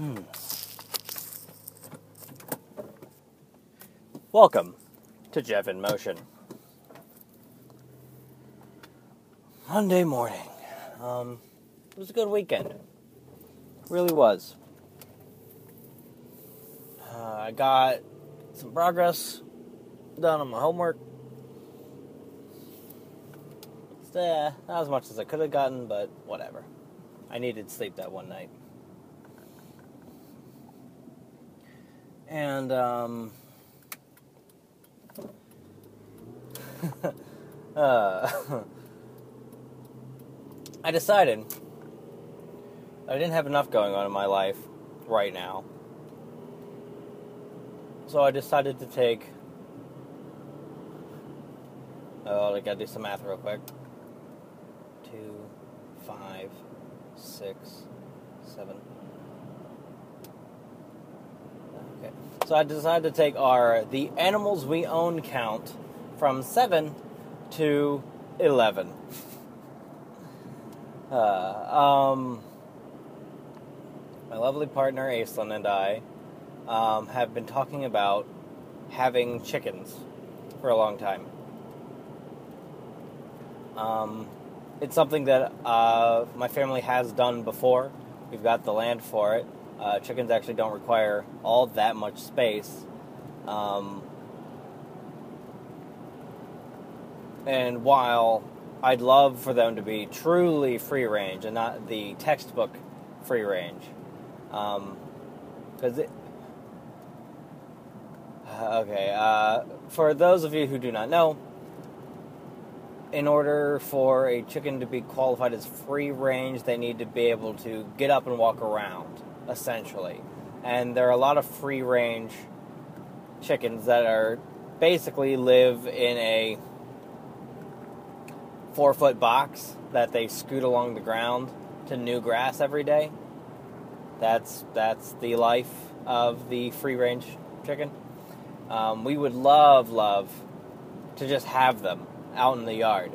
Hmm. Welcome to Jeff in Motion. Monday morning. Um, it was a good weekend. Really was. Uh, I got some progress done on my homework. Yeah, not as much as I could have gotten, but whatever. I needed sleep that one night. And, um, uh, I decided I didn't have enough going on in my life right now. So I decided to take. Oh, I gotta do some math real quick. Two, five, six, seven. Okay. So I decided to take our the animals we own count from seven to eleven. Uh, um, my lovely partner Aislinn and I um, have been talking about having chickens for a long time. Um, it's something that uh, my family has done before. We've got the land for it. Uh, chickens actually don't require all that much space. Um, and while I'd love for them to be truly free range and not the textbook free range, because um, it. Okay, uh, for those of you who do not know, in order for a chicken to be qualified as free range, they need to be able to get up and walk around, essentially. And there are a lot of free range chickens that are basically live in a four foot box that they scoot along the ground to new grass every day. That's that's the life of the free range chicken. Um, we would love, love to just have them out in the yard.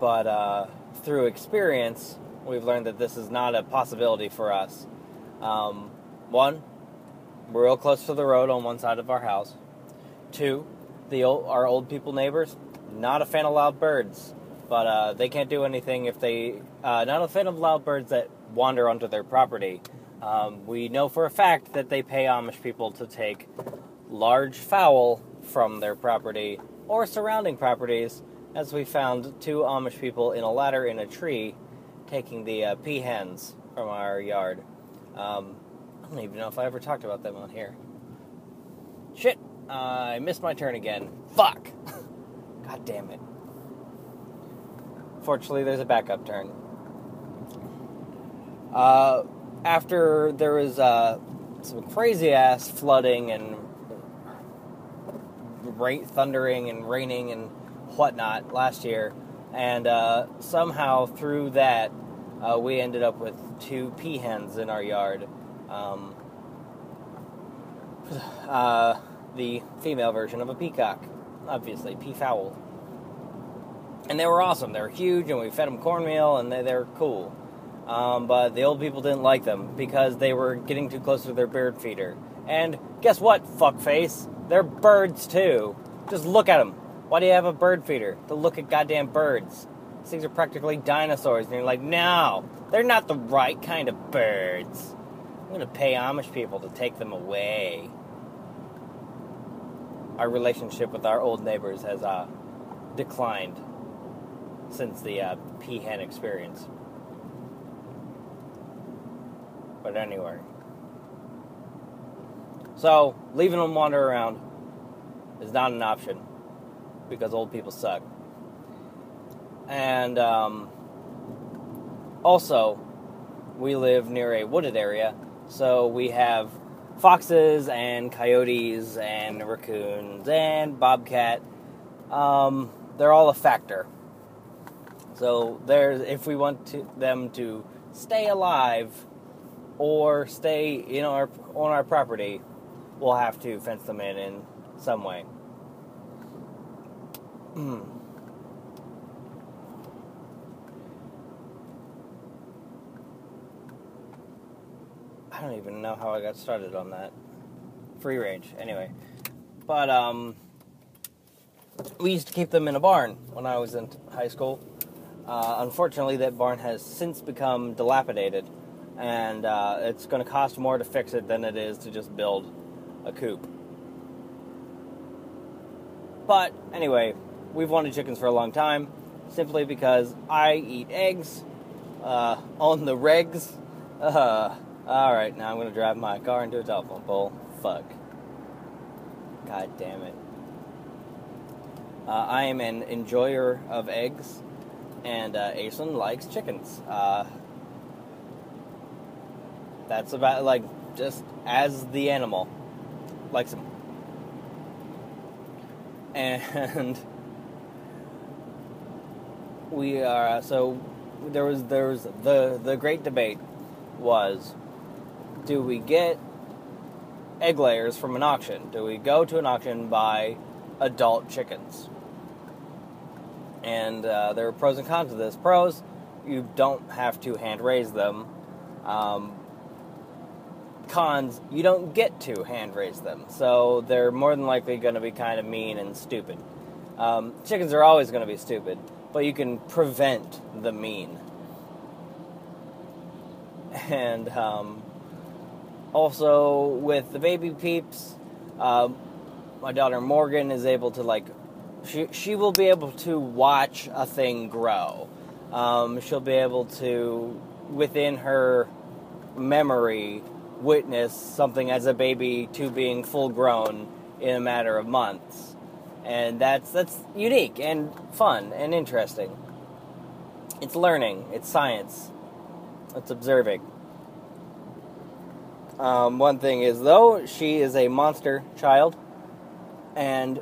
But uh, through experience, we've learned that this is not a possibility for us. Um, one, we're real close to the road on one side of our house. Two, the old, our old people neighbors, not a fan of loud birds, but uh, they can't do anything if they. Uh, not a fan of loud birds that wander onto their property. Um, we know for a fact that they pay Amish people to take large fowl from their property or surrounding properties, as we found two Amish people in a ladder in a tree taking the uh, peahens from our yard. Um, I don't even know if I ever talked about them on here. Shit, I missed my turn again. Fuck! God damn it. Fortunately, there's a backup turn. Uh, after there was uh, some crazy ass flooding and rain, thundering and raining and whatnot last year, and uh, somehow through that, uh, we ended up with two peahens in our yard. Um, uh, the female version of a peacock, obviously, peafowl. And they were awesome. They were huge, and we fed them cornmeal, and they, they were cool. Um, but the old people didn't like them because they were getting too close to their bird feeder. And guess what, fuckface? They're birds too. Just look at them. Why do you have a bird feeder? To look at goddamn birds. These things are practically dinosaurs. And you're like, no, they're not the right kind of birds. I'm going to pay Amish people to take them away. Our relationship with our old neighbors has uh, declined since the uh, peahen experience. But anyway. So, leaving them wander around is not an option because old people suck. And um, also, we live near a wooded area, so we have foxes and coyotes and raccoons and bobcat. Um, they're all a factor. So there's if we want to, them to stay alive or stay in our on our property, we'll have to fence them in in some way. I don't even know how I got started on that. Free range, anyway. But um, we used to keep them in a barn when I was in high school. Uh, unfortunately, that barn has since become dilapidated, and uh, it's going to cost more to fix it than it is to just build a coop. But anyway, we've wanted chickens for a long time, simply because I eat eggs uh, on the regs. Uh, all right, now I'm to drive my car into a telephone pole. Fuck. God damn it. Uh, I am an enjoyer of eggs, and uh, Aislinn likes chickens. Uh, that's about like just as the animal likes them, and we are so there was there was the the great debate was do we get egg layers from an auction? Do we go to an auction and buy adult chickens? And uh, there are pros and cons to this. Pros, you don't have to hand raise them. Um, cons, you don't get to hand raise them. So they're more than likely going to be kind of mean and stupid. Um, chickens are always going to be stupid, but you can prevent the mean. And um, also with the baby peeps, um, my daughter Morgan is able to like she she will be able to watch a thing grow. Um, she'll be able to within her memory witness something as a baby to being full grown in a matter of months. And that's that's unique and fun and interesting. It's learning, it's science. It's observing. Um, one thing is, though, she is a monster child, and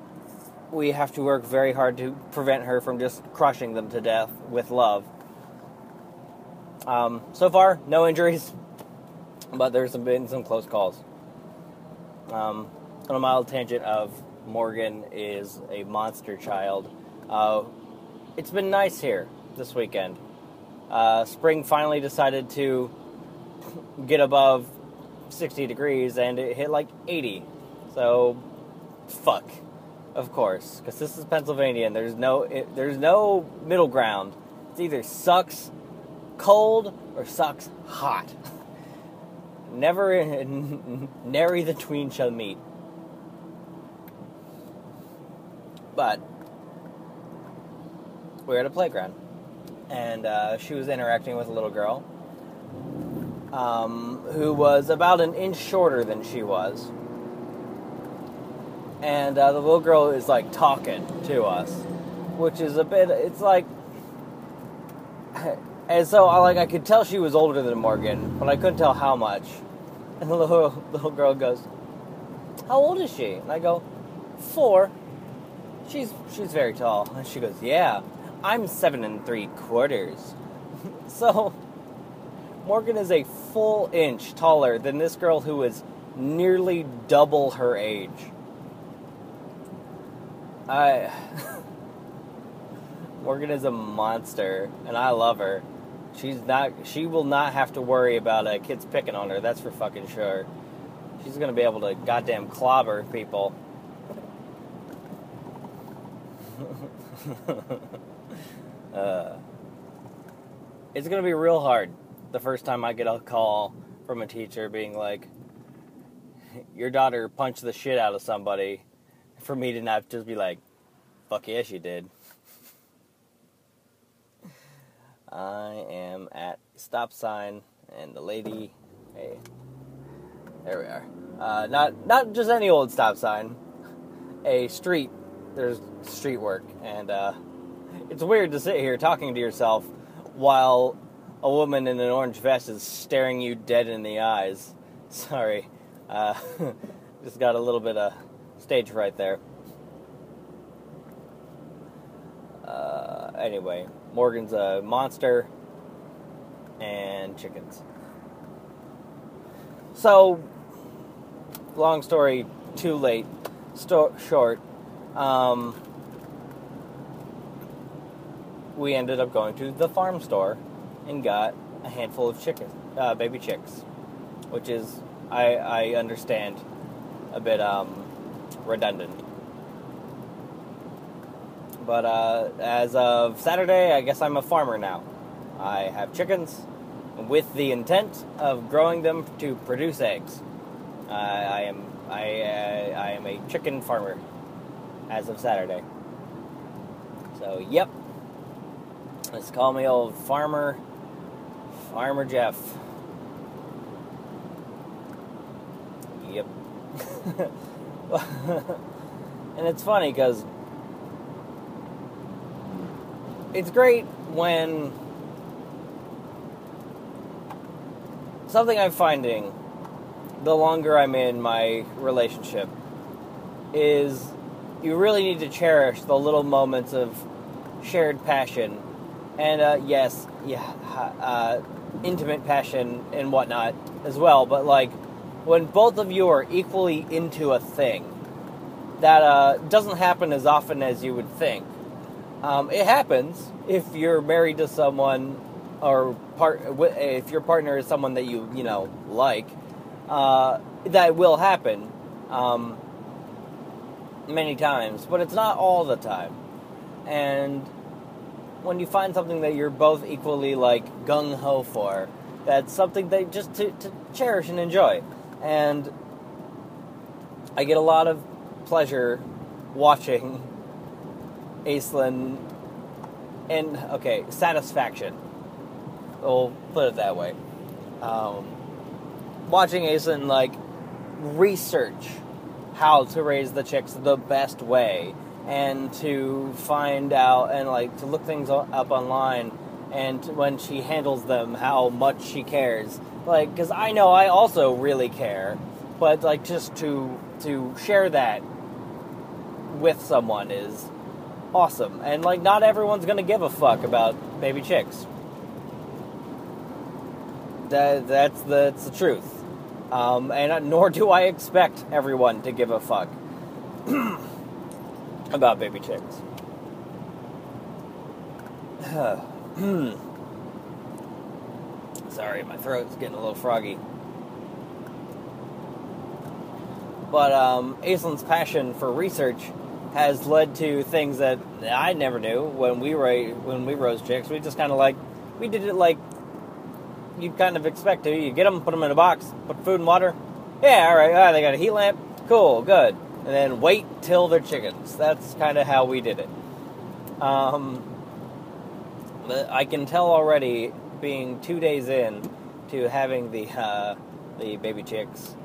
we have to work very hard to prevent her from just crushing them to death with love. Um, so far, no injuries, but there's been some close calls. Um, on a mild tangent of Morgan is a monster child. Uh, it's been nice here this weekend. Uh, spring finally decided to get above 60 degrees and it hit like 80. So, fuck. Of course, because this is Pennsylvania and there's no it, there's no middle ground. It's either sucks cold or sucks hot. Never, nary the tween shall meet. But we're at a playground, and uh, she was interacting with a little girl um, who was about an inch shorter than she was. And uh, the little girl is like talking to us, which is a bit. It's like, and so I like I could tell she was older than Morgan, but I couldn't tell how much. And the little little girl goes, "How old is she?" And I go, four. She's she's very tall." And she goes, "Yeah, I'm seven and three quarters." so Morgan is a full inch taller than this girl who is nearly double her age. I. Morgan is a monster, and I love her. She's not. She will not have to worry about uh, kids picking on her. That's for fucking sure. She's gonna be able to goddamn clobber people. uh, it's gonna be real hard the first time I get a call from a teacher being like, your daughter punched the shit out of somebody, for me to not just be like, fuck yeah, she did. I am at stop sign, and the lady, hey, there we are. Uh, not not just any old stop sign, a street. There's street work, and uh, it's weird to sit here talking to yourself while a woman in an orange vest is staring you dead in the eyes. Sorry, uh, just got a little bit of stage right there. Uh, anyway, Morgan's a monster and chickens. So, long story too late, sto- short. Um, we ended up going to the farm store and got a handful of chicken, uh, baby chicks. which is I I understand a bit um, redundant. But uh, as of Saturday, I guess I'm a farmer now. I have chickens with the intent of growing them to produce eggs. I am I uh, I am a chicken farmer as of Saturday. So yep, let's call me old farmer Farmer Jeff. Yep. and it's funny because it's great when something I'm finding the longer I'm in my relationship is you really need to cherish the little moments of shared passion and uh, yes, yeah, uh, intimate passion and whatnot as well. But like when both of you are equally into a thing, that uh, doesn't happen as often as you would think. Um, it happens if you're married to someone or part if your partner is someone that you you know like. Uh, that will happen um, many times, but it's not all the time. And when you find something that you're both equally like gung ho for, that's something that just to, to cherish and enjoy. And I get a lot of pleasure watching Aislinn and okay, satisfaction. We'll put it that way. Um, watching Aislinn like research how to raise the chicks the best way and to find out and like to look things up online and when she handles them how much she cares. Like because i know i also really care but like just to to share that with someone is awesome. And like not everyone's gonna give a fuck about baby chicks. That that's the, that's the truth. Um, and nor do i expect everyone to give a fuck about baby chicks. Sorry, my throat's getting a little froggy. But um, Aislinn's passion for research has led to things that I never knew when we were when we rose chicks. We just kind of like we did it like you'd kind of expect to. You get them, put them in a box, put food and water. Yeah, all right. Ah, they got a heat lamp. Cool, good and then wait till they're chickens. That's kind of how we did it. Um, but I can tell already, being two days in to having the uh, the baby chicks,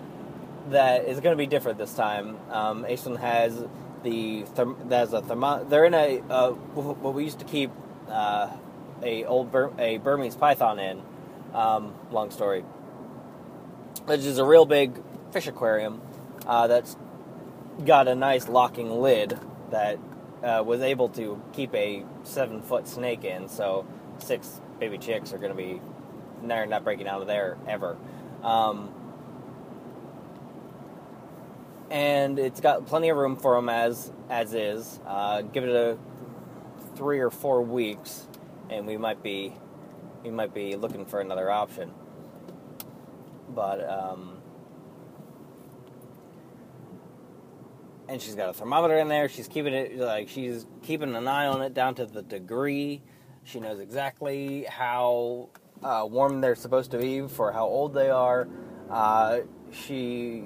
that it's going to be different this time. Um, Aislinn has the therm- there's a thermo- they're in a uh, what we used to keep uh, a old Bur- a Burmese python in. Um, long story, which is a real big fish aquarium uh, that's got a nice locking lid that uh, was able to keep a seven foot snake in, so six baby chicks are going to be not breaking out of there ever. Um, and it's got plenty of room for them as as is. Uh, give it a three or four weeks, and we might be we might be looking for another option. But um, and she's got a thermometer in there. She's keeping it like she's keeping an eye on it down to the degree. She knows exactly how uh, warm they're supposed to be for how old they are. Uh, she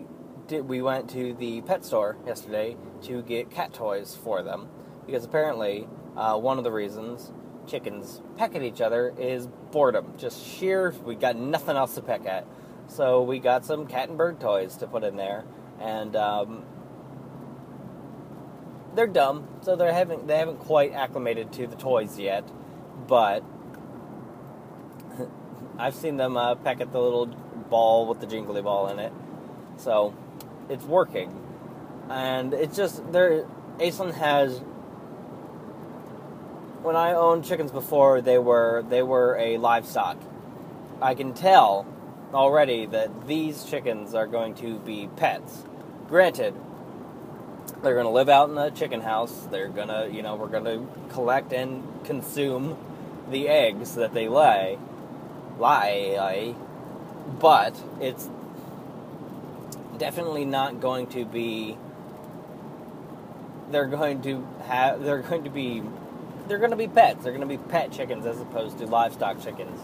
did. We went to the pet store yesterday to get cat toys for them because apparently uh, one of the reasons chickens peck at each other is boredom. Just sheer. We got nothing else to peck at, so we got some cat and bird toys to put in there, and um, they're dumb, so they haven't they haven't quite acclimated to the toys yet. But I've seen them uh, peck at the little ball with the jingly ball in it, so it's working. And it's just there. Aislinn has. When I owned chickens before, they were they were a livestock. I can tell already that these chickens are going to be pets. Granted, they're going to live out in a chicken house. They're going to, you know, we're going to collect and consume the eggs that they lay. Lie, but it's definitely not going to be. They're going to have. They're going to be. They're going to be pets. They're going to be pet chickens as opposed to livestock chickens.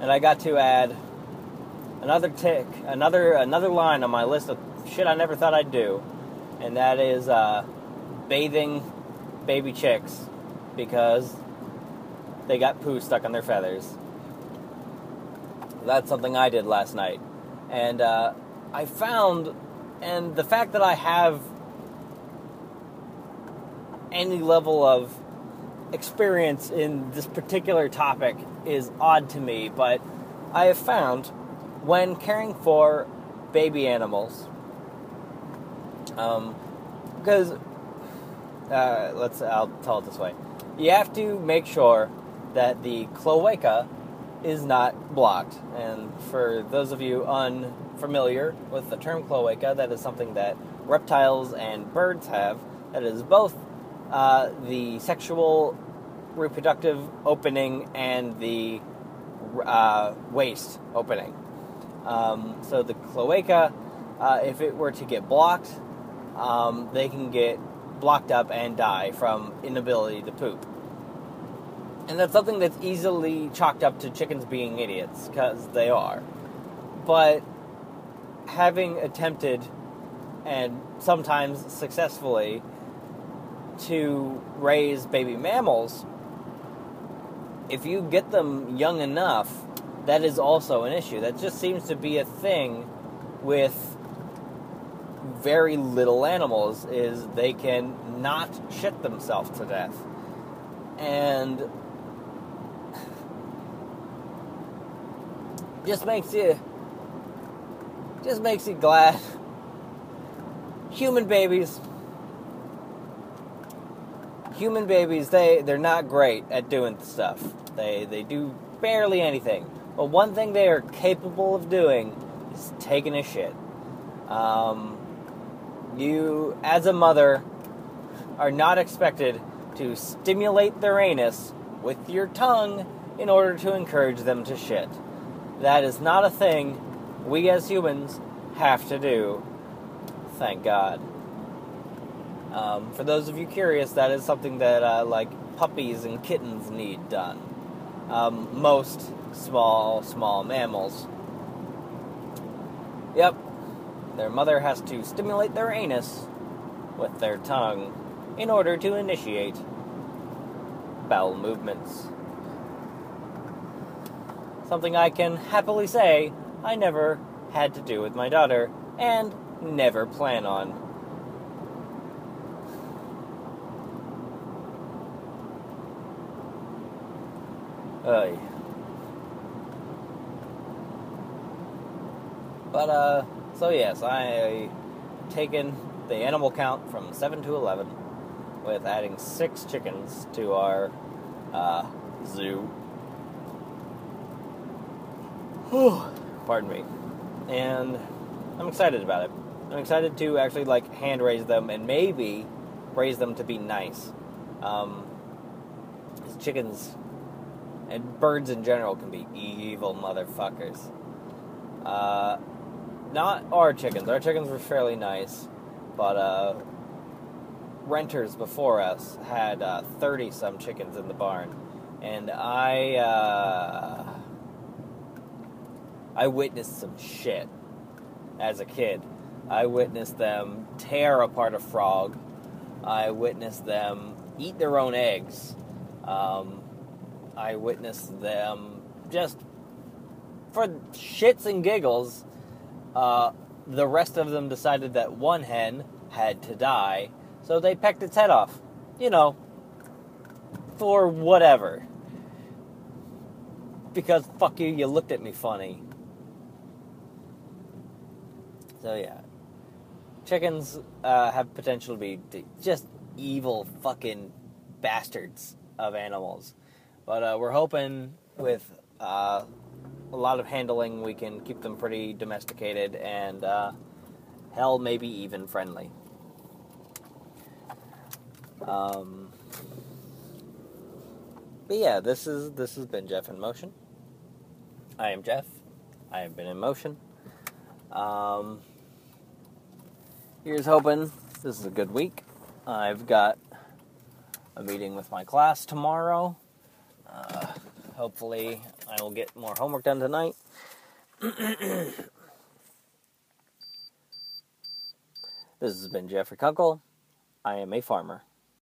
And I got to add another tick, another another line on my list of shit I never thought I'd do, and that is uh, bathing baby chicks because they got poo stuck on their feathers. That's something I did last night, and uh, I found, and the fact that I have any level of experience in this particular topic is odd to me, but I have found when caring for baby animals, um, because uh, let's I'll tell it this way, you have to make sure that the cloaca is not blocked. And for those of you unfamiliar with the term cloaca, that is something that reptiles and birds have. That is both uh, the sexual reproductive opening and the uh, waste opening. Um, so the cloaca, uh, if it were to get blocked, um, they can get blocked up and die from inability to poop. And that's something that's easily chalked up to chickens being idiots, because they are. But having attempted, and sometimes successfully, to raise baby mammals, if you get them young enough, that is also an issue. That just seems to be a thing with very little animals is they can not shit themselves to death. And just makes you just makes you glad. Human babies human babies they they're not great at doing stuff. They they do barely anything. But one thing they are capable of doing is taking a shit. Um, you, as a mother, are not expected to stimulate their anus with your tongue in order to encourage them to shit. That is not a thing we as humans have to do. Thank God. Um, for those of you curious, that is something that uh, like puppies and kittens need done. Um, most small, small mammals. Yep, their mother has to stimulate their anus with their tongue in order to initiate bowel movements. Something I can happily say I never had to do with my daughter and never plan on. Oy. But, uh, so yes, I taken the animal count from 7 to 11 with adding 6 chickens to our, uh, zoo. Pardon me. And I'm excited about it. I'm excited to actually, like, hand raise them and maybe raise them to be nice. Um, chickens and birds in general can be evil motherfuckers. Uh, not our chickens. Our chickens were fairly nice, but uh, renters before us had thirty uh, some chickens in the barn, and I uh, I witnessed some shit as a kid. I witnessed them tear apart a frog. I witnessed them eat their own eggs. Um, I witnessed them just for shits and giggles. Uh, the rest of them decided that one hen had to die, so they pecked its head off. You know, for whatever. Because fuck you, you looked at me funny. So yeah. Chickens uh, have potential to be just evil fucking bastards of animals. But uh, we're hoping with uh, a lot of handling, we can keep them pretty domesticated and uh, hell, maybe even friendly. Um, but yeah, this is this has been Jeff in Motion. I am Jeff. I have been in motion. Um, here's hoping this is a good week. I've got a meeting with my class tomorrow. Uh, hopefully, I will get more homework done tonight. this has been Jeffrey Kunkel. I am a farmer.